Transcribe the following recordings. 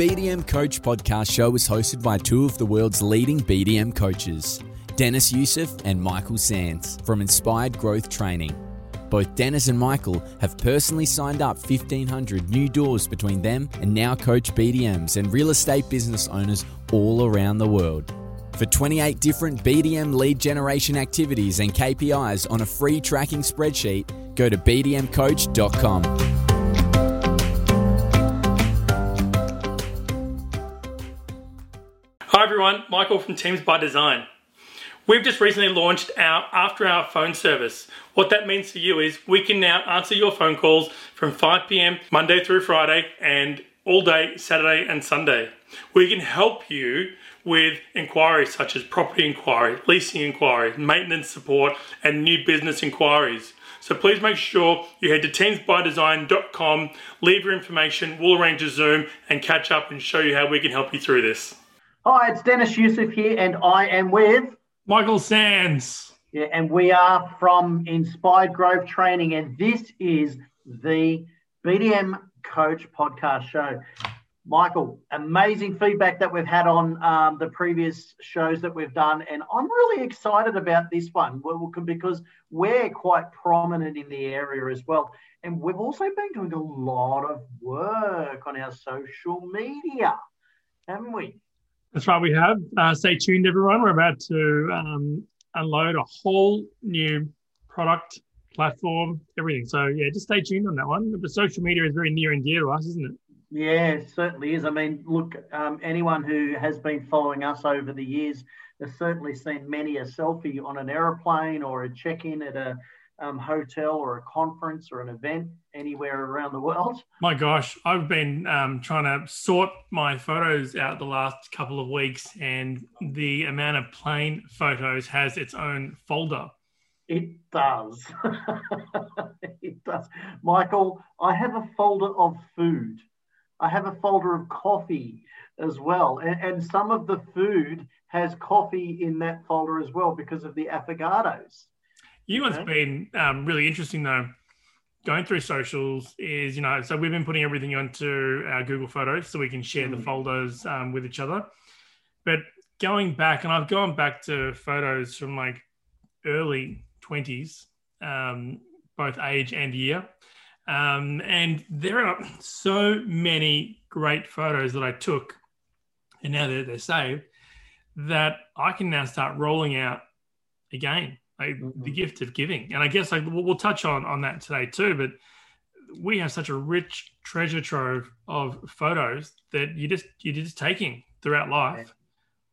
BDM Coach podcast show is hosted by two of the world's leading BDM coaches, Dennis Youssef and Michael Sands from Inspired Growth Training. Both Dennis and Michael have personally signed up 1,500 new doors between them and now coach BDMs and real estate business owners all around the world. For 28 different BDM lead generation activities and KPIs on a free tracking spreadsheet, go to bdmcoach.com. everyone, Michael from Teams by Design. We've just recently launched our after hour phone service. What that means for you is we can now answer your phone calls from 5 p.m. Monday through Friday and all day Saturday and Sunday. We can help you with inquiries such as property inquiry, leasing inquiry, maintenance support, and new business inquiries. So please make sure you head to teamsbydesign.com, leave your information, we'll arrange a Zoom and catch up and show you how we can help you through this. Hi, it's Dennis Youssef here, and I am with Michael Sands. Yeah, and we are from Inspired Growth Training, and this is the BDM Coach Podcast Show. Michael, amazing feedback that we've had on um, the previous shows that we've done, and I'm really excited about this one because we're quite prominent in the area as well. And we've also been doing a lot of work on our social media, haven't we? That's right, we have. Uh, stay tuned, everyone. We're about to um, unload a whole new product, platform, everything. So, yeah, just stay tuned on that one. But social media is very near and dear to us, isn't it? Yeah, it certainly is. I mean, look, um, anyone who has been following us over the years has certainly seen many a selfie on an aeroplane or a check in at a um, hotel or a conference or an event anywhere around the world. My gosh, I've been um, trying to sort my photos out the last couple of weeks, and the amount of plane photos has its own folder. It does. it does. Michael, I have a folder of food. I have a folder of coffee as well. And, and some of the food has coffee in that folder as well because of the affogatos. You know what's been um, really interesting though, going through socials is, you know, so we've been putting everything onto our Google Photos so we can share mm. the folders um, with each other. But going back, and I've gone back to photos from like early 20s, um, both age and year. Um, and there are so many great photos that I took, and now they're, they're saved, that I can now start rolling out again like mm-hmm. the gift of giving. And I guess like we'll, we'll touch on on that today too. But we have such a rich treasure trove of photos that you just you're just taking throughout life.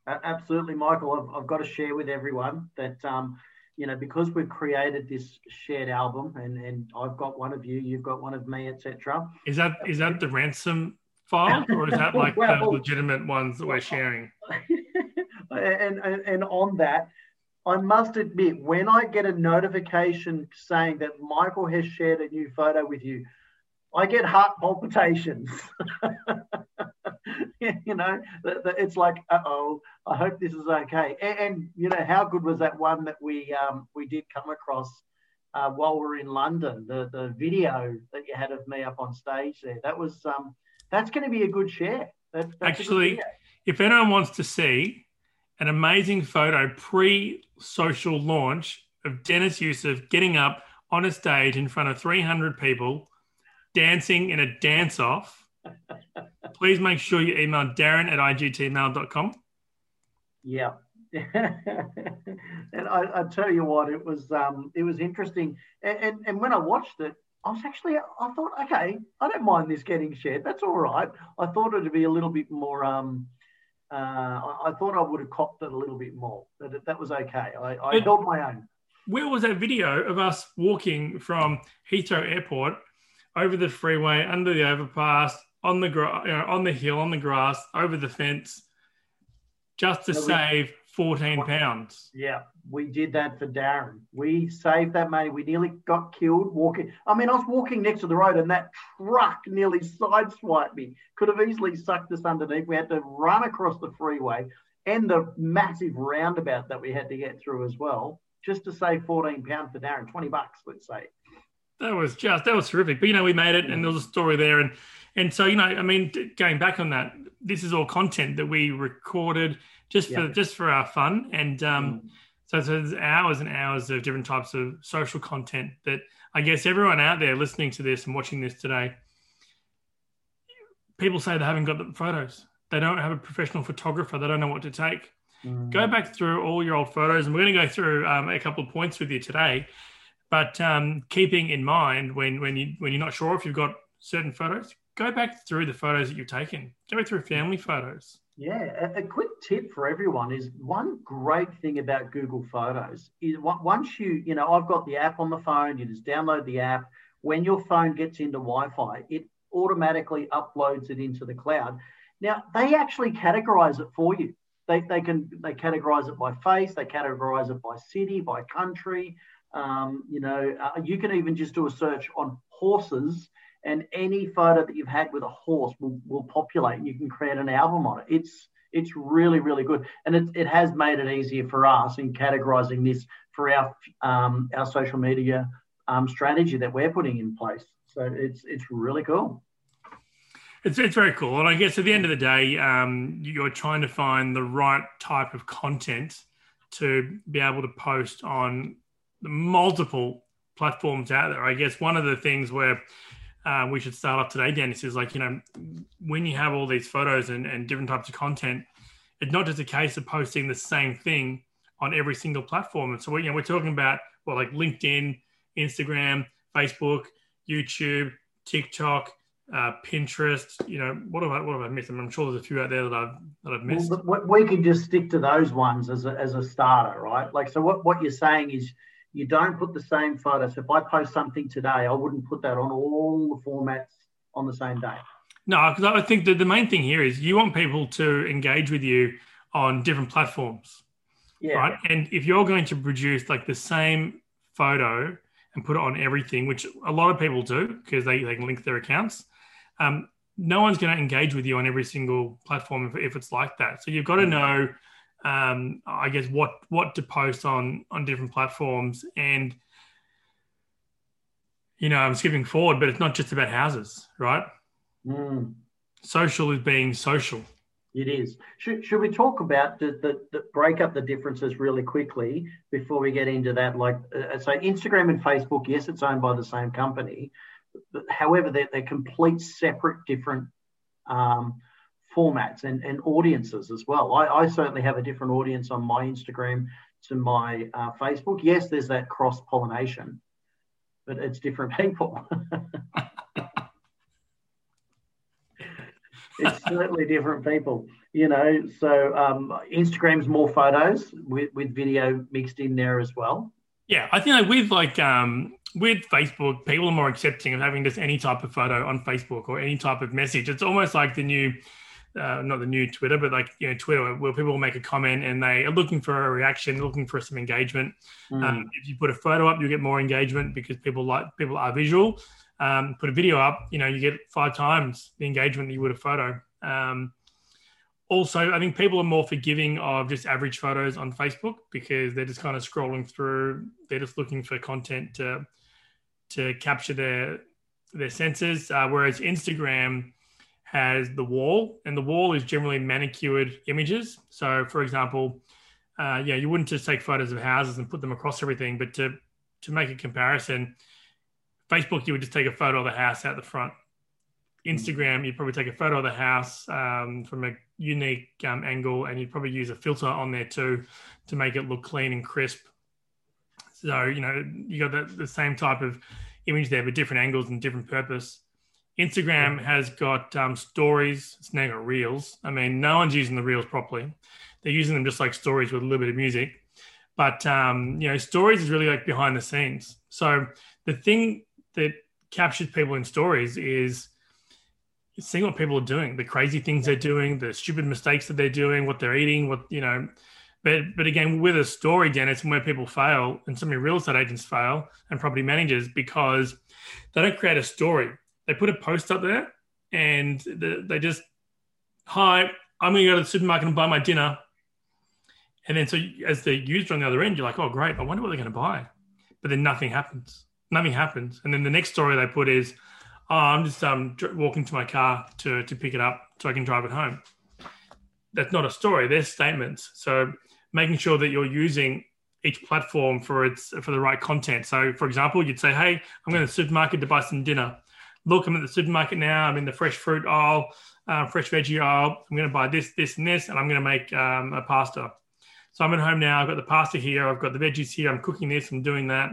Absolutely, Michael. I've, I've got to share with everyone that um, you know because we've created this shared album, and and I've got one of you, you've got one of me, etc. Is that is that the ransom file, or is that like well, the legitimate ones that we're sharing? and, and and on that, I must admit, when I get a notification saying that Michael has shared a new photo with you, I get heart palpitations. you know, it's like, uh oh, I hope this is okay. And, and, you know, how good was that one that we um, we did come across uh, while we are in London? The the video that you had of me up on stage there. That was um, that's going to be a good share. That, Actually, good if anyone wants to see an amazing photo pre social launch of Dennis Youssef getting up on a stage in front of 300 people, dancing in a dance off. Please make sure you email Darren at igtmail.com. Yeah. and I, I, tell you what, it was um, it was interesting. And, and, and when I watched it, I was actually I thought, okay, I don't mind this getting shared. That's all right. I thought it'd be a little bit more um, uh, I, I, thought I would have copped it a little bit more, but that was okay. I, I held my own. Where was that video of us walking from Heathrow Airport over the freeway, under the overpass, on the gra- you know, on the hill, on the grass, over the fence, just to save 14 pounds? Yeah, we did that for Darren. We saved that money. We nearly got killed walking. I mean, I was walking next to the road and that truck nearly sideswiped me. Could have easily sucked us underneath. We had to run across the freeway and the massive roundabout that we had to get through as well, just to save 14 pounds for Darren, 20 bucks, let's say. That was just that was terrific. But you know, we made it, and there was a story there, and and so you know, I mean, going back on that, this is all content that we recorded just for Yeah. just for our fun, and um, Mm. so, so there's hours and hours of different types of social content that I guess everyone out there listening to this and watching this today, people say they haven't got the photos. They don't have a professional photographer. They don't know what to take. Mm. Go back through all your old photos, and we're going to go through um, a couple of points with you today. But um, keeping in mind when when you when you're not sure if you've got certain photos, go back through the photos that you've taken. Go through family photos. Yeah, a, a quick tip for everyone is one great thing about Google Photos is once you, you know, I've got the app on the phone, you just download the app. When your phone gets into Wi Fi, it automatically uploads it into the cloud. Now, they actually categorize it for you. They, they can they categorize it by face, they categorize it by city, by country. Um, you know, uh, you can even just do a search on horses and any photo that you've had with a horse will, will populate and you can create an album on it. It's it's really, really good. And it, it has made it easier for us in categorizing this for our um, our social media um, strategy that we're putting in place. So it's it's really cool. It's, it's very cool. And I guess at the end of the day, um, you're trying to find the right type of content to be able to post on the multiple platforms out there. I guess one of the things where uh, we should start off today, Dennis, is like, you know, when you have all these photos and, and different types of content, it's not just a case of posting the same thing on every single platform. And so, we, you know, we're talking about, well, like LinkedIn, Instagram, Facebook, YouTube, TikTok, uh, Pinterest. You know, what have I what have I missed? I'm sure there's a few out there that I've that I've missed. Well, we we can just stick to those ones as a, as a starter, right? Like, so what, what you're saying is you don't put the same photo. So if I post something today, I wouldn't put that on all the formats on the same day. No, because I think that the main thing here is you want people to engage with you on different platforms, Yeah. right? And if you're going to produce like the same photo and put it on everything, which a lot of people do because they, they can link their accounts, um, no one's going to engage with you on every single platform if, if it's like that. So you've got to know, um, I guess, what what to post on on different platforms. And you know, I'm skipping forward, but it's not just about houses, right? Mm. Social is being social. It is. Should, should we talk about the, the, the break up the differences really quickly before we get into that? Like, uh, so Instagram and Facebook, yes, it's owned by the same company. But however, they're, they're complete separate, different um, formats and, and audiences as well. I, I certainly have a different audience on my Instagram to my uh, Facebook. Yes, there's that cross pollination, but it's different people. it's certainly different people, you know. So um, Instagram's more photos with, with video mixed in there as well. Yeah, I think like with like um with Facebook, people are more accepting of having just any type of photo on Facebook or any type of message. It's almost like the new, uh, not the new Twitter, but like you know Twitter, where people will make a comment and they are looking for a reaction, looking for some engagement. Mm. Um, if you put a photo up, you get more engagement because people like people are visual. Um, put a video up, you know, you get five times the engagement that you would a photo. Um, also, I think people are more forgiving of just average photos on Facebook because they're just kind of scrolling through. They're just looking for content to to capture their their senses. Uh, whereas Instagram has the wall, and the wall is generally manicured images. So, for example, uh, yeah, you wouldn't just take photos of houses and put them across everything, but to to make a comparison, Facebook you would just take a photo of the house out the front. Instagram, you'd probably take a photo of the house um, from a unique um, angle, and you'd probably use a filter on there too to make it look clean and crisp. So you know you got the, the same type of image there, but different angles and different purpose. Instagram has got um, stories. It's now got reels. I mean, no one's using the reels properly. They're using them just like stories with a little bit of music. But um, you know, stories is really like behind the scenes. So the thing that captures people in stories is seeing what people are doing, the crazy things they're doing, the stupid mistakes that they're doing, what they're eating, what you know. But but again, with a story, Dennis, and where people fail, and so many real estate agents fail and property managers because they don't create a story. They put a post up there, and the, they just, hi, I'm going to go to the supermarket and buy my dinner. And then so as the user on the other end, you're like, oh great, I wonder what they're going to buy. But then nothing happens. Nothing happens. And then the next story they put is, oh, I'm just um, walking to my car to, to pick it up so I can drive it home. that's not a story. They're statements. So making sure that you're using each platform for its for the right content. So, for example, you'd say, "Hey, I'm going to the supermarket to buy some dinner. Look, I'm at the supermarket now. I'm in the fresh fruit aisle, uh, fresh veggie aisle. I'm going to buy this, this, and this, and I'm going to make um, a pasta. So I'm at home now. I've got the pasta here. I've got the veggies here. I'm cooking this. I'm doing that.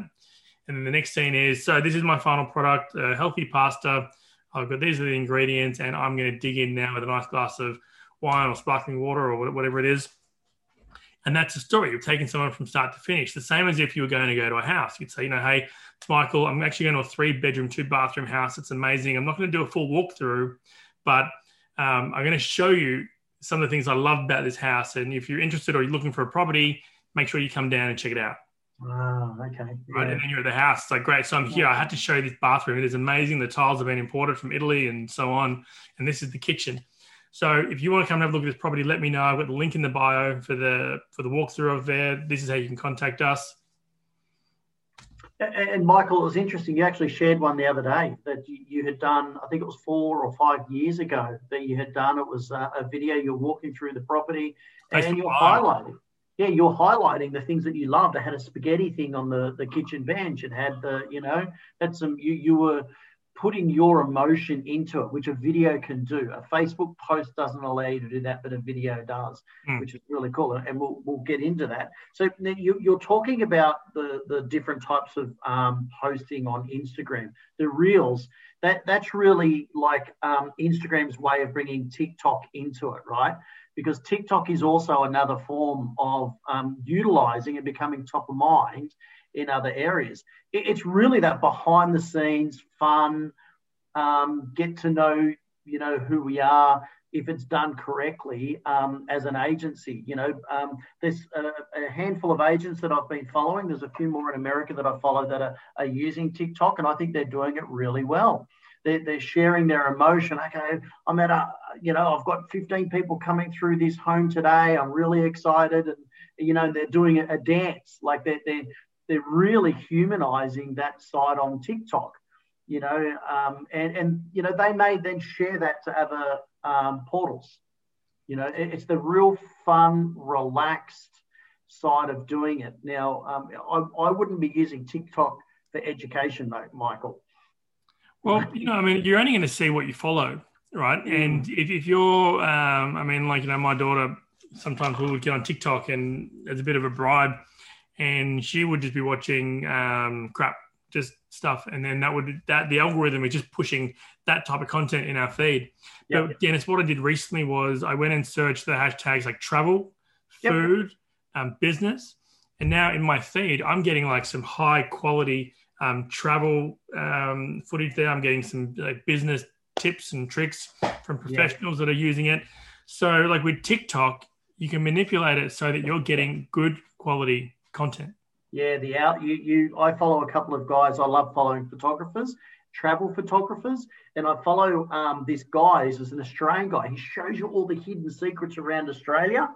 And then the next scene is so this is my final product, uh, healthy pasta. I've got these are the ingredients, and I'm going to dig in now with a nice glass of wine or sparkling water or whatever it is. And that's the story. You're taking someone from start to finish. The same as if you were going to go to a house. You'd say, you know, hey, it's Michael. I'm actually going to a three bedroom, two bathroom house. It's amazing. I'm not going to do a full walkthrough, but um, I'm going to show you some of the things I love about this house. And if you're interested or you're looking for a property, make sure you come down and check it out. Oh, okay. Right. And then you're at the house. It's like, great. So I'm here. I had to show you this bathroom. It is amazing. The tiles have been imported from Italy and so on. And this is the kitchen. So if you want to come and have a look at this property, let me know. I've got the link in the bio for the for the walkthrough of there. This is how you can contact us. And Michael, it was interesting. You actually shared one the other day that you, had done. I think it was four or five years ago that you had done. It was a, a video. You're walking through the property, and you're highlighting yeah, you're highlighting the things that you loved. I had a spaghetti thing on the, the kitchen bench. It had the, you know, had some, you, you were putting your emotion into it, which a video can do. A Facebook post doesn't allow you to do that, but a video does, mm. which is really cool. And we'll, we'll get into that. So you, are talking about the, the different types of um, posting on Instagram, the reels. That, that's really like um, Instagram's way of bringing TikTok into it, right? because TikTok is also another form of um, utilizing and becoming top of mind in other areas. It, it's really that behind the scenes, fun, um, get to know, you know, who we are if it's done correctly um, as an agency. You know, um, there's a, a, handful of agents that I've been following. There's a few more in America that I follow that are, are using TikTok, and I think they're doing it really well they're, they're sharing their emotion. Okay, I'm at a, you know, I've got 15 people coming through this home today. I'm really excited. And, you know, they're doing a, a dance. Like they're, they're, they're really humanizing that side on TikTok, you know, um, and, and, you know, they may then share that to other um, portals. You know, it, it's the real fun, relaxed side of doing it. Now, um, I, I wouldn't be using TikTok for education, though, Michael. Well, you know, I mean, you're only going to see what you follow, right? Mm. And if, if you're, um, I mean, like, you know, my daughter sometimes we would get on TikTok and as a bit of a bribe, and she would just be watching um, crap, just stuff, and then that would that the algorithm is just pushing that type of content in our feed. Yep. But Dennis, what I did recently was I went and searched the hashtags like travel, food, yep. um, business, and now in my feed I'm getting like some high quality um, travel um, footage there. I'm getting some like business tips and tricks from professionals that are using it. So, like with TikTok, you can manipulate it so that you're getting good quality content. Yeah, the out you you I follow a couple of guys. I love following photographers, travel photographers, and I follow um, this guy. He's an Australian guy. He shows you all the hidden secrets around Australia,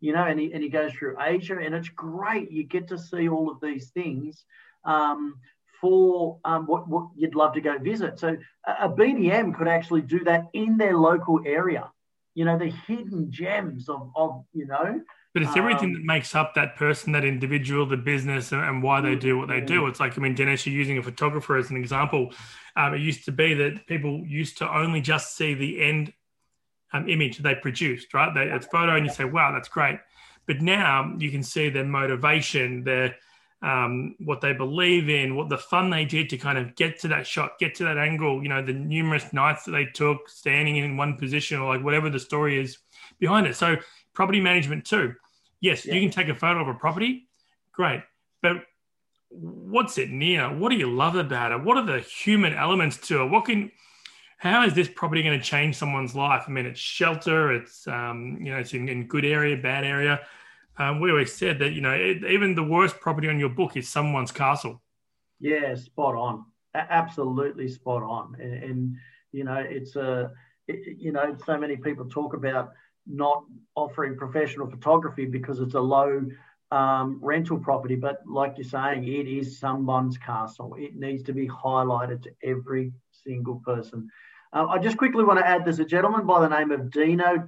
you know, and he and he goes through Asia, and it's great. You get to see all of these things. Um, for um, what, what you'd love to go visit. So a BDM could actually do that in their local area. You know, the hidden gems of, of you know. But it's everything um, that makes up that person, that individual, the business, and why they do what they do. It's like, I mean, Dennis, you're using a photographer as an example. Um, it used to be that people used to only just see the end um, image they produced, right? They, it's photo, and you say, wow, that's great. But now you can see their motivation, their um, what they believe in, what the fun they did to kind of get to that shot, get to that angle, you know, the numerous nights that they took standing in one position or like whatever the story is behind it. So, property management too. Yes, yeah. you can take a photo of a property, great. But what's it near? What do you love about it? What are the human elements to it? What can, how is this property going to change someone's life? I mean, it's shelter, it's, um, you know, it's in, in good area, bad area um, we always said that you know it, even the worst property on your book is someone's castle. Yeah, spot on. A- absolutely spot on. And, and, you know, it's a it, you know so many people talk about not offering professional photography because it's a low um, rental property, but like you're saying, it is someone's castle. It needs to be highlighted to every single person. Uh, I just quickly want to add there's a gentleman by the name of Dino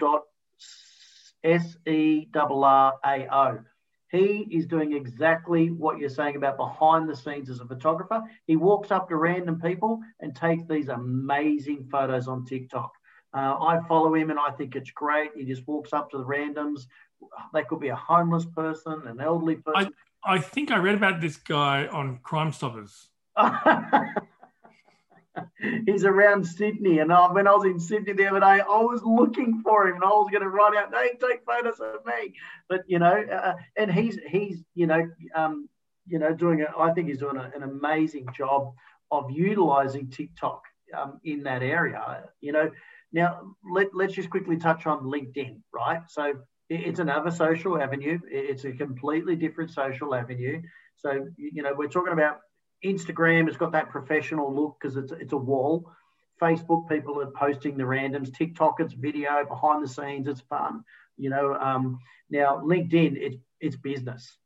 S E R R A O. He is doing exactly what you're saying about behind the scenes as a photographer. He walks up to random people and takes these amazing photos on TikTok. Uh, I follow him and I think it's great. He just walks up to the randoms. They could be a homeless person, an elderly person. I, I think I read about this guy on Crime Stoppers. he's around Sydney. And I, when I was in Sydney the other day, I was looking for him and I was going to run out, hey, take photos of me. But, you know, uh, and he's, he's, you know, um, you know, doing it, I think he's doing a, an amazing job of utilizing TikTok um, in that area. You know, now let, let's just quickly touch on LinkedIn, right? So it's another social avenue. It's a completely different social avenue. So, you know, we're talking about Instagram has got that professional look because it's it's a wall. Facebook people are posting the randoms. TikTok it's video behind the scenes. It's fun. You know. Um, now LinkedIn it's it's business.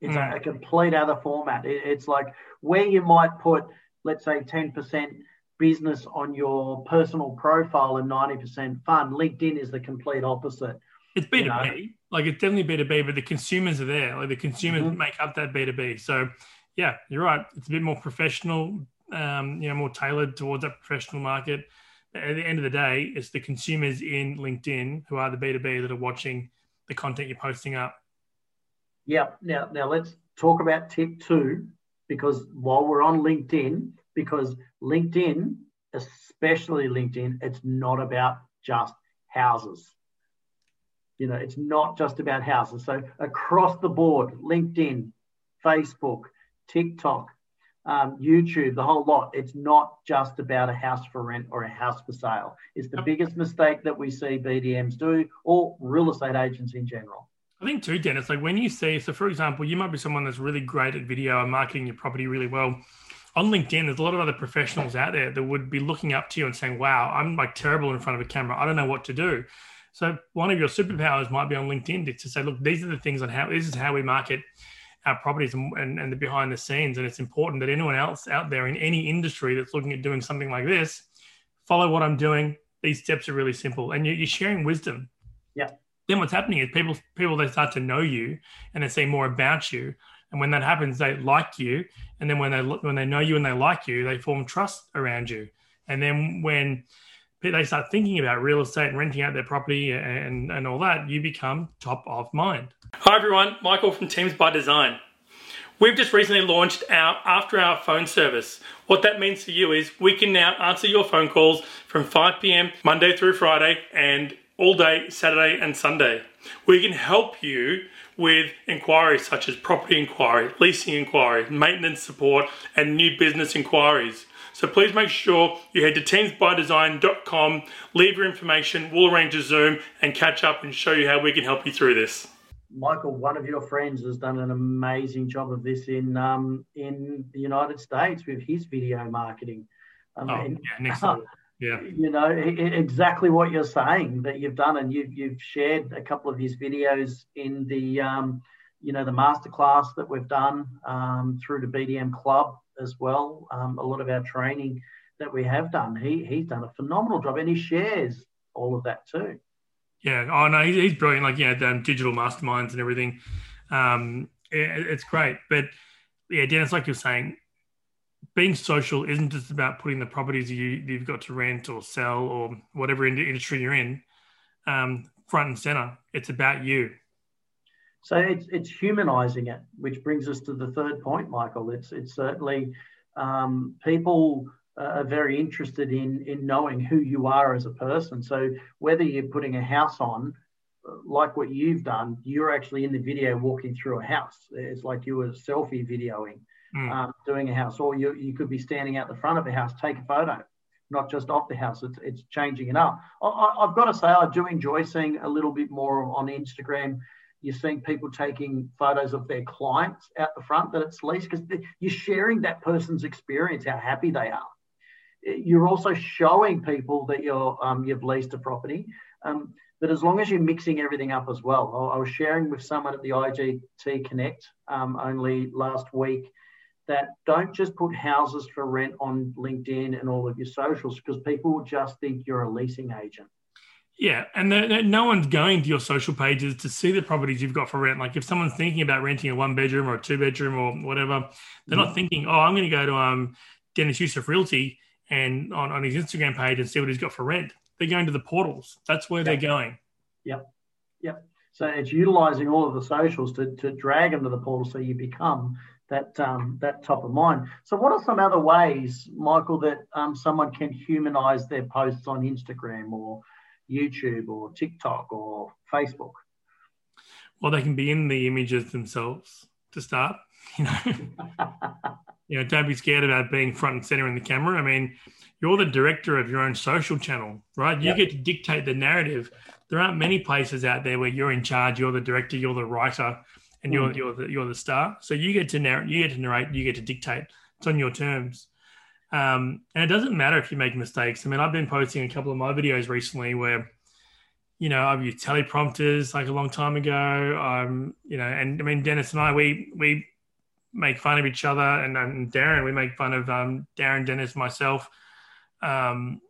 It's mm. a, a, complete other format. It, it's like where you might put let's say ten percent business on your personal profile and ninety percent fun. LinkedIn is the complete opposite. It's B two B. Like it's definitely B two B, but the consumers are there. Like the consumers mm-hmm. make up that B two B. So yeah, you're right. It's a bit more professional, um, you know, more tailored towards that professional market. At the end of the day, it's the consumers in LinkedIn who are the B2B that are watching the content you're posting up. Yeah. Now, now let's talk about tip two, because while we're on LinkedIn, because LinkedIn, especially LinkedIn, it's not about just houses. You know, it's not just about houses. So across the board, LinkedIn, Facebook, TikTok, um, YouTube, the whole lot. It's not just about a house for rent or a house for sale. It's the biggest mistake that we see BDMs do, or real estate agents in general. I think too, Dennis. Like when you see, so for example, you might be someone that's really great at video and marketing your property really well. On LinkedIn, there's a lot of other professionals out there that would be looking up to you and saying, "Wow, I'm like terrible in front of a camera. I don't know what to do." So one of your superpowers might be on LinkedIn to say, "Look, these are the things on how this is how we market our properties and, and, and the behind the scenes. And it's important that anyone else out there in any industry that's looking at doing something like this, follow what I'm doing. These steps are really simple, and you're, you're sharing wisdom. Then what's happening is people people they start to know you and they see more about you. And when that happens, they like you. And then when they when they know you and they like you, they form trust around you. And then when they start thinking about real estate and renting out their property and, and all that, you become top of mind. Hi everyone, Michael from Teams by Design. We've just recently launched our after hour phone service. What that means for you is we can now answer your phone calls from 5 p.m. Monday through Friday and all day Saturday and Sunday. We can help you with inquiries such as property inquiry, leasing inquiry, maintenance support, and new business inquiries. So please make sure you head to teamsbydesign.com, leave your information, we'll arrange a Zoom and catch up and show you how we can help you through this. Michael, one of your friends has done an amazing job of this in um, in the United States with his video marketing. I mean, oh, yeah, next. Yeah. You know, exactly what you're saying that you've done, and you've, you've shared a couple of his videos in the, um, you know, the masterclass that we've done um, through the BDM Club as well. Um, a lot of our training that we have done, he he's done a phenomenal job, and he shares all of that too. Yeah. Oh no, he's, he's brilliant. Like yeah, the digital masterminds and everything. Um, it, it's great, but yeah, Dennis, like you're saying, being social isn't just about putting the properties you you've got to rent or sell or whatever industry you're in um, front and center. It's about you. So it's it's humanizing it, which brings us to the third point, Michael. It's it's certainly um, people are very interested in in knowing who you are as a person. So whether you're putting a house on, like what you've done, you're actually in the video walking through a house. It's like you were selfie videoing, mm. um, doing a house, or you you could be standing out the front of a house, take a photo not just off the house. It's, it's changing it up. I, have got to say, I do enjoy seeing a little bit more on Instagram you're seeing people taking photos of their clients out the front that it's leased because you're sharing that person's experience, how happy they are. You're also showing people that you're um, you've leased a property. Um, but as long as you're mixing everything up as well, I, was sharing with someone at the IGT Connect um, only last week that don't just put houses for rent on LinkedIn and all of your socials because people will just think you're a leasing agent. Yeah, and the, the, no one's going to your social pages to see the properties you've got for rent. Like if someone's thinking about renting a one bedroom or a two bedroom or whatever, they're mm-hmm. not thinking, "Oh, I'm going to go to um, Dennis Youssef Realty and on, on his Instagram page and see what he's got for rent." They're going to the portals. That's where yep. they're going. Yep, yep. So it's utilizing all of the socials to, to drag them to the portal, so you become that um, that top of mind. So, what are some other ways, Michael, that um, someone can humanize their posts on Instagram or YouTube or TikTok or Facebook? Well, they can be in the images themselves to start. You know, you know, don't be scared about being front and center in the camera. I mean, you're the director of your own social channel, right? You yep. get to dictate the narrative. There aren't many places out there where you're in charge. You're the director. You're the writer and you're mm. you're the you're the star. So you get to narrate, you get to narrate, you get to dictate. It's on your terms. Um, and it doesn't matter if you make mistakes. I mean, I've been posting a couple of my videos recently where, you know, I've used teleprompters like a long time ago. Um, you know, and I mean, Dennis and I, we we make fun of each other, and, and Darren, we make fun of um, Darren, Dennis, myself. Um,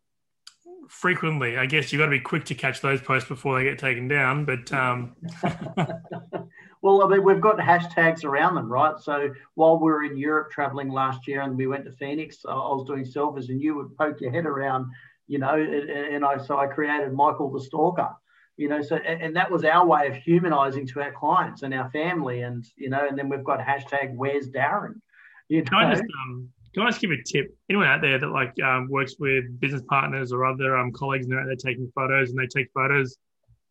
frequently. I guess you've got to be quick to catch those posts before they get taken down. But um... Well, I mean, we've got hashtags around them, right? So while we were in Europe traveling last year and we went to Phoenix, I was doing selfies and you would poke your head around, you know, and I so I created Michael the Stalker, you know, so and that was our way of humanizing to our clients and our family, and you know, and then we've got hashtag Where's Darren? You know? Can I just um, can I just give a tip? Anyone out there that like um, works with business partners or other um, colleagues and they're, out there taking photos and they take photos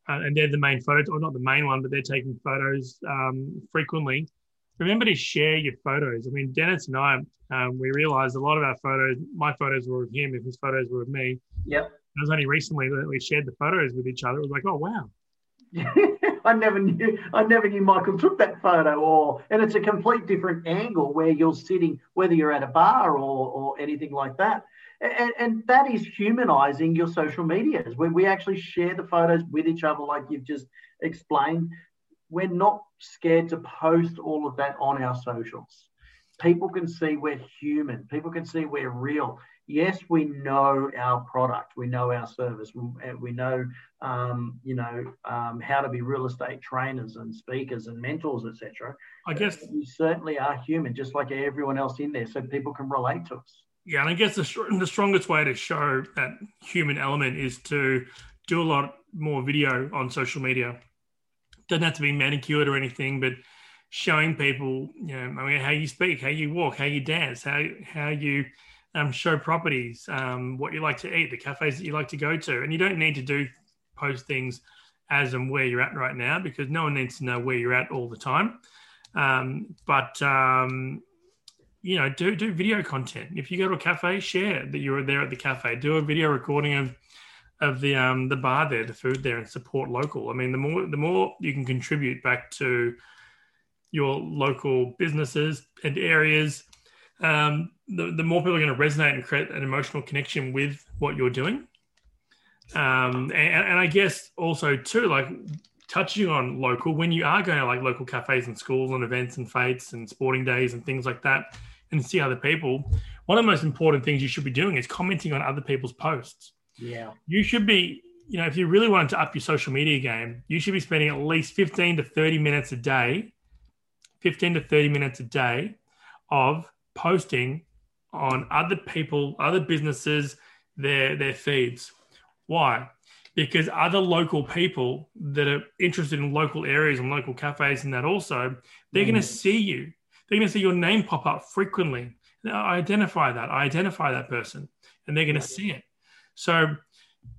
uh, and they're the main photos, or not the main one, but they're taking photos um, frequently. Remember to share your photos. I mean, Dennis and I, um, we realized a lot of our photos, my photos were of him, and his photos were of me. Yep. It was only recently that we shared the photos with each other. It was like, oh wow. I never knew. I never knew Michael took that photo, or and it's a complete different angle where you're sitting, whether you're at a bar or or anything like that. And, and, that is humanizing your social medias where we actually share the photos with each other, like you've just explained. We're not scared to post all of that on our socials. People can see we're human, people can see we're real. Yes, we know our product, we know our service, we know, um, you know, um, how to be real estate trainers and speakers and mentors, etc. I guess we certainly are human, just like everyone else in there, so people can relate to us. Yeah, and I guess the, the strongest way to show that human element is to do a lot more video on social media. Doesn't have to be manicured or anything, but showing people, you know, I mean, how you speak, how you walk, how you dance, how how you um, show properties, um, what you like to eat, the cafes that you like to go to, and you don't need to do post things as and where you're at right now because no one needs to know where you're at all the time. Um, but um, you know, do do video content. If you go to a cafe, share that you were there at the cafe. Do a video recording of of the um the bar there, the food there, and support local. I mean, the more the more you can contribute back to your local businesses and areas, um, the, the more people are going to resonate and create an emotional connection with what you're doing. Um, and, and I guess also too, like touching on local when you are going to like local cafes and schools and events and fetes and sporting days and things like that and see other people, one of the most important things you should be doing is commenting on other people's posts. Yeah. You should be, you know, if you really wanted to up your social media game, you should be spending at least 15 to 30 minutes a day, 15 to 30 minutes a day of posting on other people, other businesses, their their feeds. Why? Because other local people that are interested in local areas and local cafes and that also, they're mm. going to see you they're going to see your name pop up frequently. I identify that. I identify that person, and they're going to see it. So,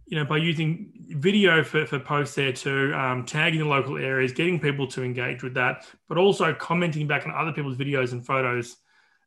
you know, by using video for, for posts there too, um, tagging the local areas, getting people to engage with that, but also commenting back on other people's videos and photos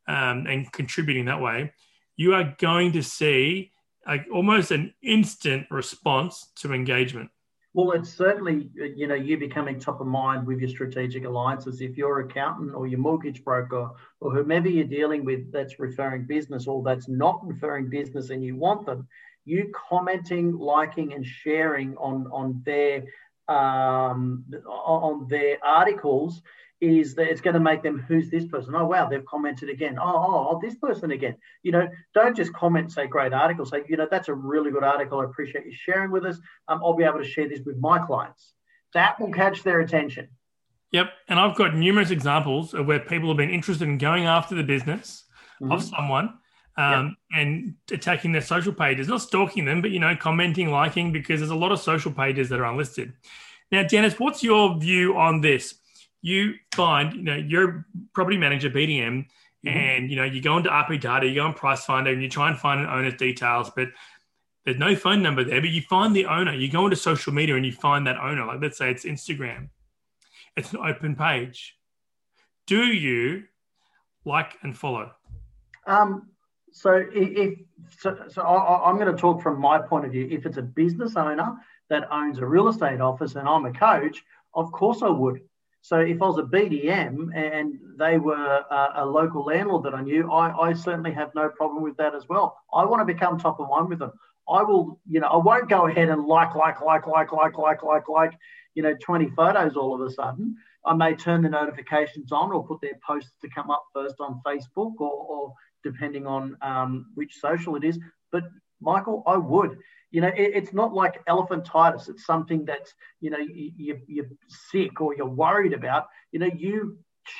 um, and contributing that way, you are going to see like almost an instant response to engagement. Well, it's certainly, you know, you becoming top of mind with your strategic alliances. If your accountant or your mortgage broker or whomever you're dealing with that's referring business or that's not referring business and you want them, you commenting, liking, and sharing on on their um, on their articles is that it's going to make them who's this person oh wow they've commented again oh, oh, oh this person again you know don't just comment say great article say you know that's a really good article i appreciate you sharing with us um, i'll be able to share this with my clients that will catch their attention yep and i've got numerous examples of where people have been interested in going after the business mm-hmm. of someone um, yep. and attacking their social pages, not stalking them, but you know, commenting, liking, because there's a lot of social pages that are unlisted. Now, Dennis, what's your view on this? You find, you know, you're property manager, BDM, mm-hmm. and you know, you go into RP data, you go on Pricefinder, and you try and find an owner's details, but there's no phone number there. But you find the owner. You go into social media and you find that owner. Like let's say it's Instagram. It's an open page. Do you like and follow? Um, so if so, so I, am going to talk from my point of view. If it's a business owner that owns a real estate office and I'm a coach, of course I would. So if I was a BDM and they were a, a local landlord that I knew, I, I, certainly have no problem with that as well. I want to become top of mind with them. I will, you know, I won't go ahead and like, like, like, like, like, like, like, like, you know, 20 photos all of a sudden. I may turn the notifications on or put their posts to come up first on Facebook or, or depending on um, which social it is. But Michael, I would. You know, it, it's not like elephantitis. It's something that's, you know, you, you're sick or you're worried about. You know, you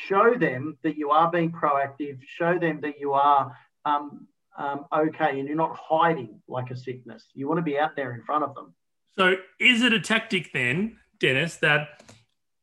show them that you are being proactive, show them that you are um, um, okay and you're not hiding like a sickness. You want to be out there in front of them. So, is it a tactic then, Dennis, that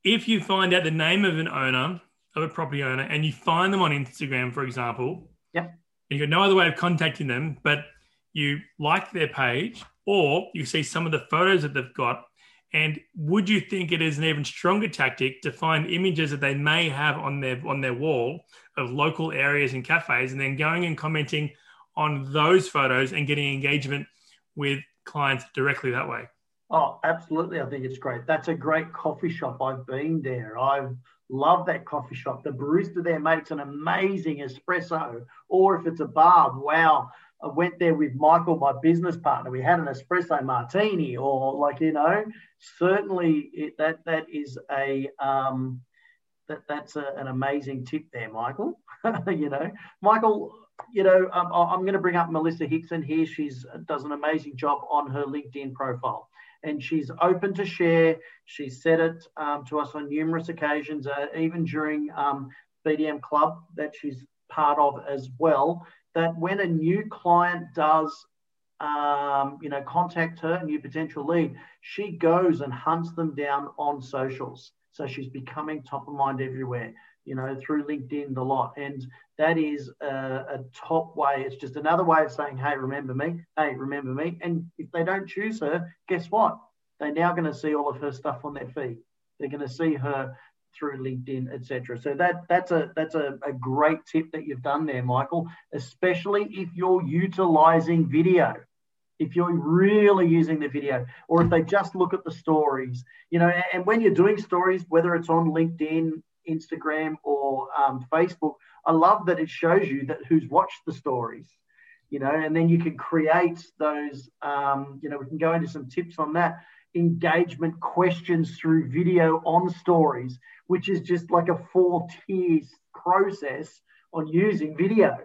if you find out the name of an owner, of a property owner, and you find them on Instagram, for example, Yep. you've got no other way of contacting them, but you like their page or you see some of the photos that they've got. And would you think it is an even stronger tactic to find images that they may have on their on their wall of local areas and cafes, and then going and commenting on those photos and getting engagement with clients directly that way? Oh, absolutely. I think it's great. That's a great coffee shop. I've been there. I've Love that coffee shop. The barista there makes an amazing espresso. Or if it's a bar, wow, I went there with Michael, my business partner. We had an espresso martini, or like you know, certainly it, that that is a um, that that's a, an amazing tip there, Michael. you know, Michael. You know, um, I'm going to bring up Melissa Hickson here. She's does an amazing job on her LinkedIn profile and she's open to share. She said it um, to us on numerous occasions, uh, even during um, BDM Club that she's part of as well. That when a new client does, um, you know, contact her, a new potential lead, she goes and hunts them down on socials. So she's becoming top of mind everywhere you know, through LinkedIn, the lot. And that is a, a, top way. It's just another way of saying, hey, remember me. Hey, remember me. And if they don't choose her, guess what? They're now going to see all of her stuff on their feed. They're going to see her through LinkedIn, etc. So that that's a that's a, a great tip that you've done there, Michael, especially if you're utilizing video. If you're really using the video, or if they just look at the stories, you know, and when you're doing stories, whether it's on LinkedIn, Instagram or um, Facebook, I love that it shows you that who's watched the stories, you know, and then you can create those, um, you know, we can go into some tips on that engagement questions through video on stories, which is just like a four tiers process on using video.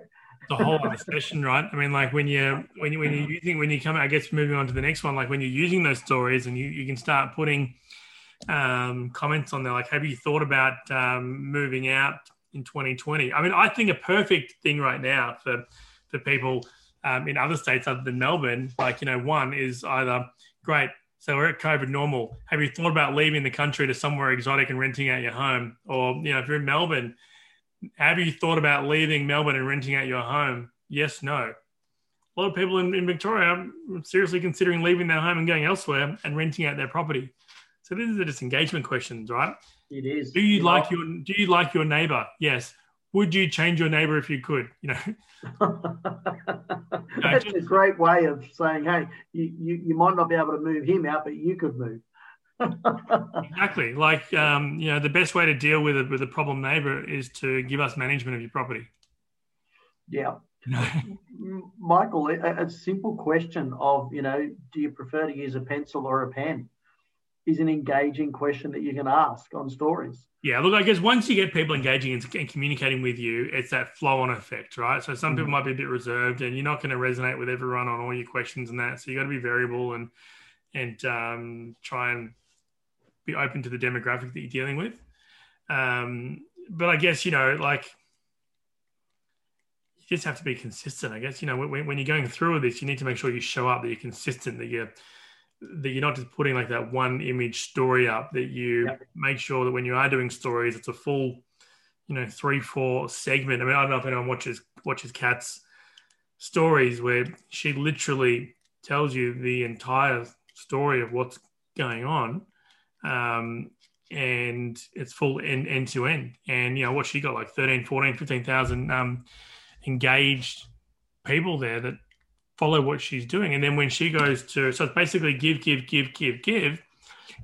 the whole session, right? I mean, like when you when you when you're using when you come, I guess moving on to the next one, like when you're using those stories and you, you can start putting um, comments on there. Like, have you thought about um, moving out in 2020? I mean, I think a perfect thing right now for for people um, in other states other than Melbourne, like you know, one is either great. So we're at COVID normal. Have you thought about leaving the country to somewhere exotic and renting out your home? Or you know, if you're in Melbourne, have you thought about leaving Melbourne and renting out your home? Yes, no. A lot of people in, in Victoria are seriously considering leaving their home and going elsewhere and renting out their property. So these are just engagement questions, right? It is. Do you, you like know? your Do you like your neighbor? Yes. Would you change your neighbor if you could? You know. That's just, a great way of saying, hey, you, you, you might not be able to move him out, but you could move. exactly. Like um, you know, the best way to deal with it with a problem neighbor is to give us management of your property. Yeah. Michael, a, a simple question of, you know, do you prefer to use a pencil or a pen? Is an engaging question that you can ask on stories. Yeah, look, I guess once you get people engaging and, communicating with you, it's that flow on effect, right? So some mm-hmm. people might be a bit reserved, and you're not going to resonate with everyone on all your questions and that. So you got to be variable and and um, try and be open to the demographic that you're dealing with. Um, but I guess you know, like you just have to be consistent. I guess you know when, when you're going through this, you need to make sure you show up, that you're consistent, that you're that you're not just putting like that one image story up. That you yep. make sure that when you are doing stories, it's a full, you know, three four segment. I mean, I don't know if anyone watches watches Kat's stories where she literally tells you the entire story of what's going on. Um, and it's full end, end to end. And, you know, what she got like 13, 14, 15,000 um, engaged people there that follow what she's doing. And then when she goes to, so it's basically give, give, give, give, give.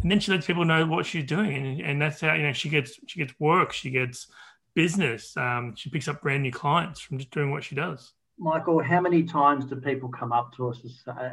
And then she lets people know what she's doing. And, and that's how, you know, she gets, she gets work, she gets business. Um, she picks up brand new clients from just doing what she does. Michael, how many times do people come up to us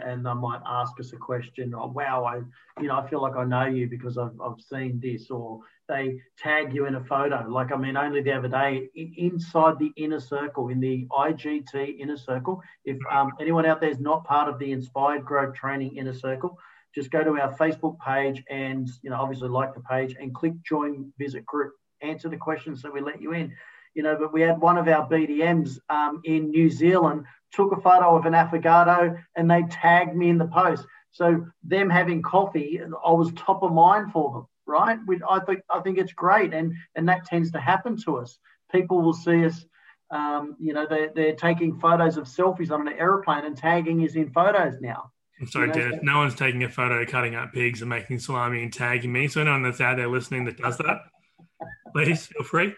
and they might ask us a question? Oh, wow, I, you know, I feel like I know you because I've, I've seen this, or they tag you in a photo. Like, I mean, only the other day, inside the inner circle, in the IGT inner circle, if um, anyone out there is not part of the Inspired Growth Training inner circle, just go to our Facebook page and, you know, obviously like the page and click join visit group. Answer the questions so we let you in you know, but we had one of our BDMs um, in New Zealand took a photo of an affogato and they tagged me in the post. So them having coffee, I was top of mind for them, right? We, I think I think it's great, and and that tends to happen to us. People will see us, um, you know, they're, they're taking photos of selfies on an aeroplane and tagging us in photos now. I'm sorry, you know, Dennis. No one's taking a photo cutting up pigs and making salami and tagging me. So anyone that's out there listening that does that, please feel free.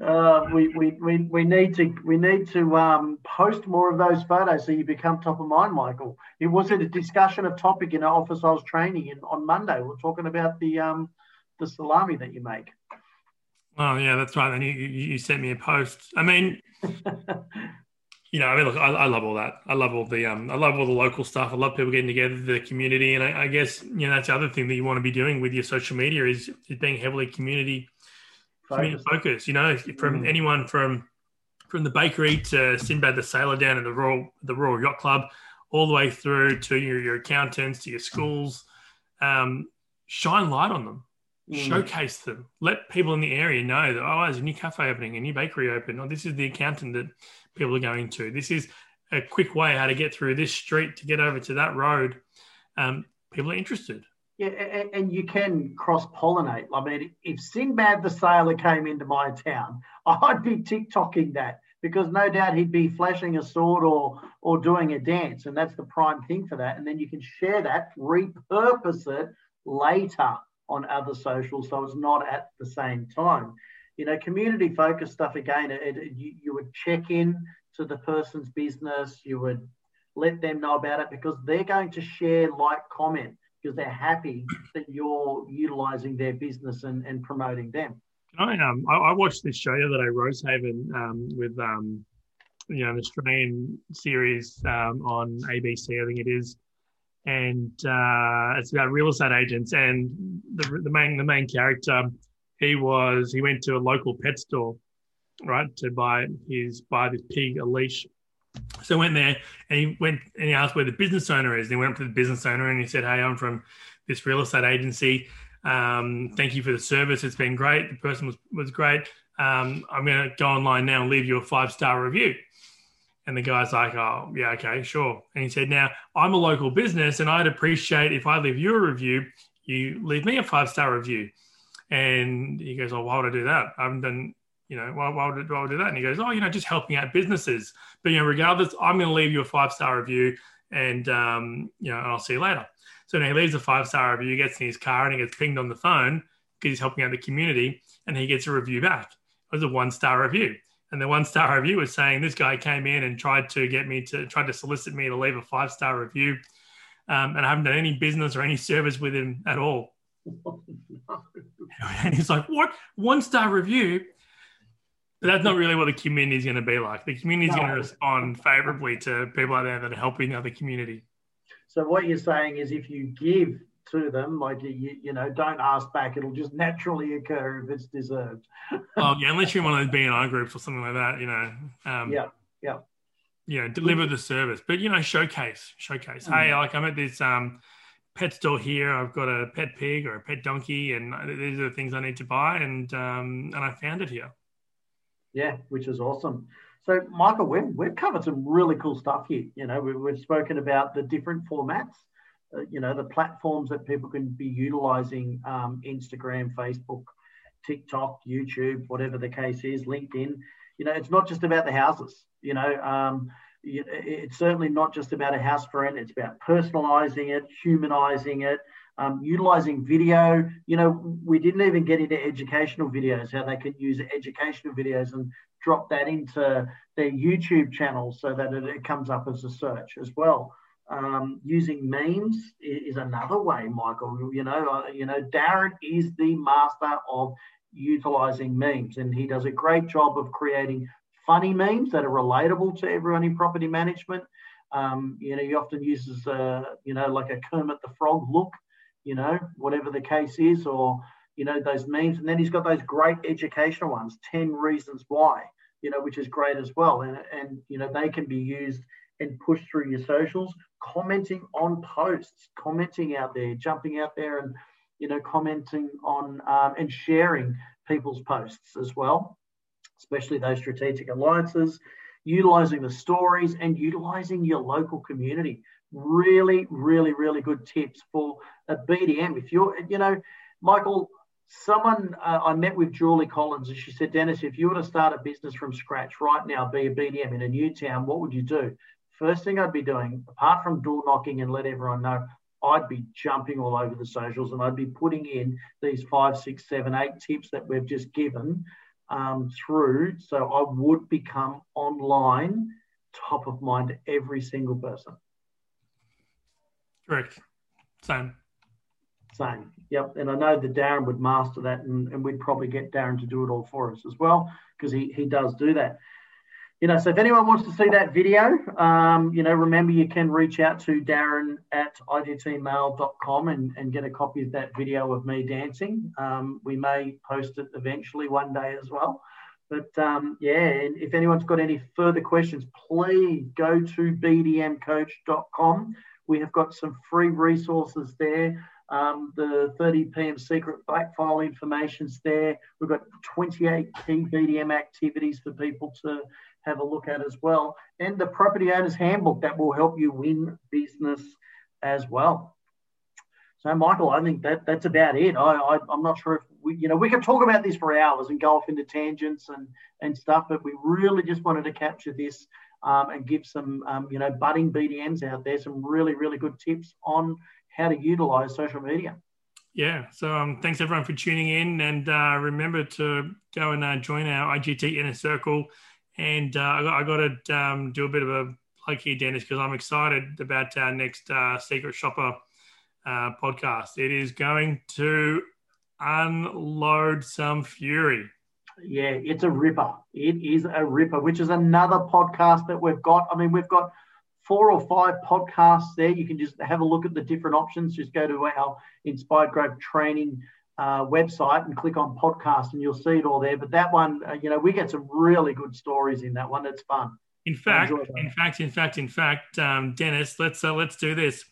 Uh, we, we, we, we need to we need to um, post more of those photos so you become top of mind, Michael. It was a discussion of topic in our office I was training in on Monday. We are talking about the um, the salami that you make. Oh yeah, that's right. And you, you sent me a post. I mean, you know, I mean, look, I, I, love all that. I love all the um, I love all the local stuff. I love people getting together, the community, and I, I guess you know that's the other thing that you want to be doing with your social media is, is being heavily community focus. focus. You know, from mm. anyone from from the bakery to Sinbad the sailor down at the Royal the Royal Yacht Club, all the way through to your, your accountants, to your schools. Um, shine light on them, mm. showcase them, let people in the area know that oh, there's a new cafe opening, a new bakery open, or this is the accountant that people are going to. This is a quick way how to get through this street to get over to that road. Um, people are interested. Yeah, and you can cross pollinate. I mean, if Sinbad the Sailor came into my town, I'd be TikToking that because no doubt he'd be flashing a sword or or doing a dance, and that's the prime thing for that. And then you can share that, repurpose it later on other socials, so it's not at the same time. You know, community focused stuff again. It, it, you, you would check in to the person's business, you would let them know about it because they're going to share, like, comment because they're happy that you're utilizing their business and, and promoting them. I um I, I watched this show the other day, Rosehaven, um, with um you know an Australian series um, on ABC, I think it is, and uh, it's about real estate agents. And the the main the main character, he was he went to a local pet store, right, to buy his buy this pig a leash so I went there and he went and he asked where the business owner is. And he went up to the business owner and he said, Hey, I'm from this real estate agency. Um, thank you for the service. It's been great. The person was, was great. Um, I'm going to go online now and leave you a five star review. And the guy's like, Oh, yeah, okay, sure. And he said, Now, I'm a local business and I'd appreciate if I leave you a review, you leave me a five star review. And he goes, Oh, why would I do that? I haven't done you know, why, why, would, why would I do that? And he goes, oh, you know, just helping out businesses. But, you know, regardless, I'm going to leave you a five star review and, um, you know, and I'll see you later. So now he leaves a five star review, gets in his car and he gets pinged on the phone because he's helping out the community and he gets a review back. It was a one star review. And the one star review was saying this guy came in and tried to get me to, tried to solicit me to leave a five star review. Um, and I haven't done any business or any service with him at all. and he's like, what? One star review? But that's not really what the community is going to be like. The community is no. going to respond favorably to people out there that are helping the other community. So what you're saying is if you give to them, like you, you know, don't ask back. It'll just naturally occur if it's deserved. oh yeah, unless you're one of those BNI groups or something like that, you know. Um, yeah, yeah, yeah. Deliver the service, but you know, showcase, showcase. Mm. Hey, like I'm at this um, pet store here. I've got a pet pig or a pet donkey, and these are the things I need to buy, and um, and I found it here. Yeah, which is awesome. So, Michael, we've, we've covered some really cool stuff here. You know, we, we've spoken about the different formats uh, you know, the platforms that people can be utilizing um, Instagram, Facebook, TikTok, YouTube, whatever the case is, LinkedIn. You know, it's not just about the houses. You know, um, it's certainly not just about a house for rent. It's about personalizing it, humanizing it, um, utilizing video. You know, we didn't even get into educational videos, how they can use educational videos and drop that into their YouTube channel so that it, it comes up as a search as well. Um, using memes is, another way, Michael. You know, uh, you know, Darren is the master of utilizing memes, and he does a great job of creating funny memes that are relatable to everyone in property management. Um, you know, he often uses, uh, you know, like a Kermit the Frog look, you know, whatever the case is, or you know, those memes. And then he's got those great educational ones, 10 reasons why, you know, which is great as well. And, and you know, they can be used and pushed through your socials commenting on posts, commenting out there, jumping out there and, you know, commenting on um, and sharing people's posts as well, especially those strategic alliances, utilizing the stories and utilizing your local community. Really, really, really good tips for a BDM. If you're, you know, Michael, someone uh, I met with Julie Collins and she said, Dennis, if you were to start a business from scratch right now, be a BDM in a new town, what would you do? first thing I'd be doing, apart from door knocking and let everyone know, I'd be jumping all over the socials and I'd be putting in these five, six, seven, eight tips that we've just given um, through. So I would become online top of mind to every single person. Correct. Same. Same. Yep. And I know that Darren would master that and, and we'd probably get Darren to do it all for us as well because he, he does do that you know, so if anyone wants to see that video, um, you know, remember you can reach out to Darren at igtmail.com and, and get a copy of that video of me dancing. Um, we may post it eventually one day as well. But um, yeah, and if anyone's got any further questions, please go to bdmcoach.com. We have got some free resources there. Um, the 30 PM secret back file information's there. We've got 28 key BDM activities for people to have a look at as well. And the property owner's handbook that will help you win business as well. So, Michael, I think that that's about it. I, I am not sure if we, you know, we can talk about this for hours and go off into tangents and and stuff, but we really just wanted to capture this um, and give some, um, you know, budding BDMs out there some really really good tips on how to utilize social media. Yeah. So um, thanks everyone for tuning in, and uh, remember to go and uh, join our IGT Inner Circle and uh, I, got, I got to um, do a bit of a plug here, Dennis, because I'm excited about our next uh, Secret Shopper uh, podcast. It is going to unload some fury. Yeah, it's a ripper. It is a ripper, which is another podcast that we've got. I mean, we've got four or five podcasts there. You can just have a look at the different options. Just go to our Inspired Growth Training uh, website and click on podcast and you'll see it all there. But that one, uh, you know, we get some really good stories in that one. It's fun. In fact, in fact, in fact, in fact, um, Dennis, let's uh, let's do this.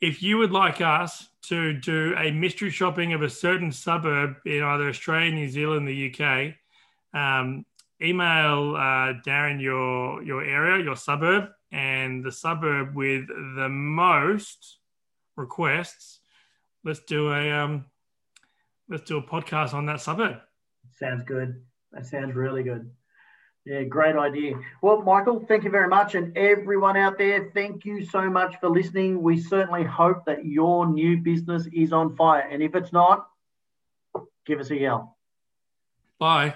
If you would like us to do a mystery shopping of a certain suburb in either Australia, New Zealand, the UK, um, email uh, Darren your your area, your suburb, and the suburb with the most requests. Let's do a um, let's do a podcast on that suburb. Sounds good. That sounds really good. Yeah, great idea. Well, Michael, thank you very much. And everyone out there, thank you so much for listening. We certainly hope that your new business is on fire. And if it's not, give us a yell. Bye.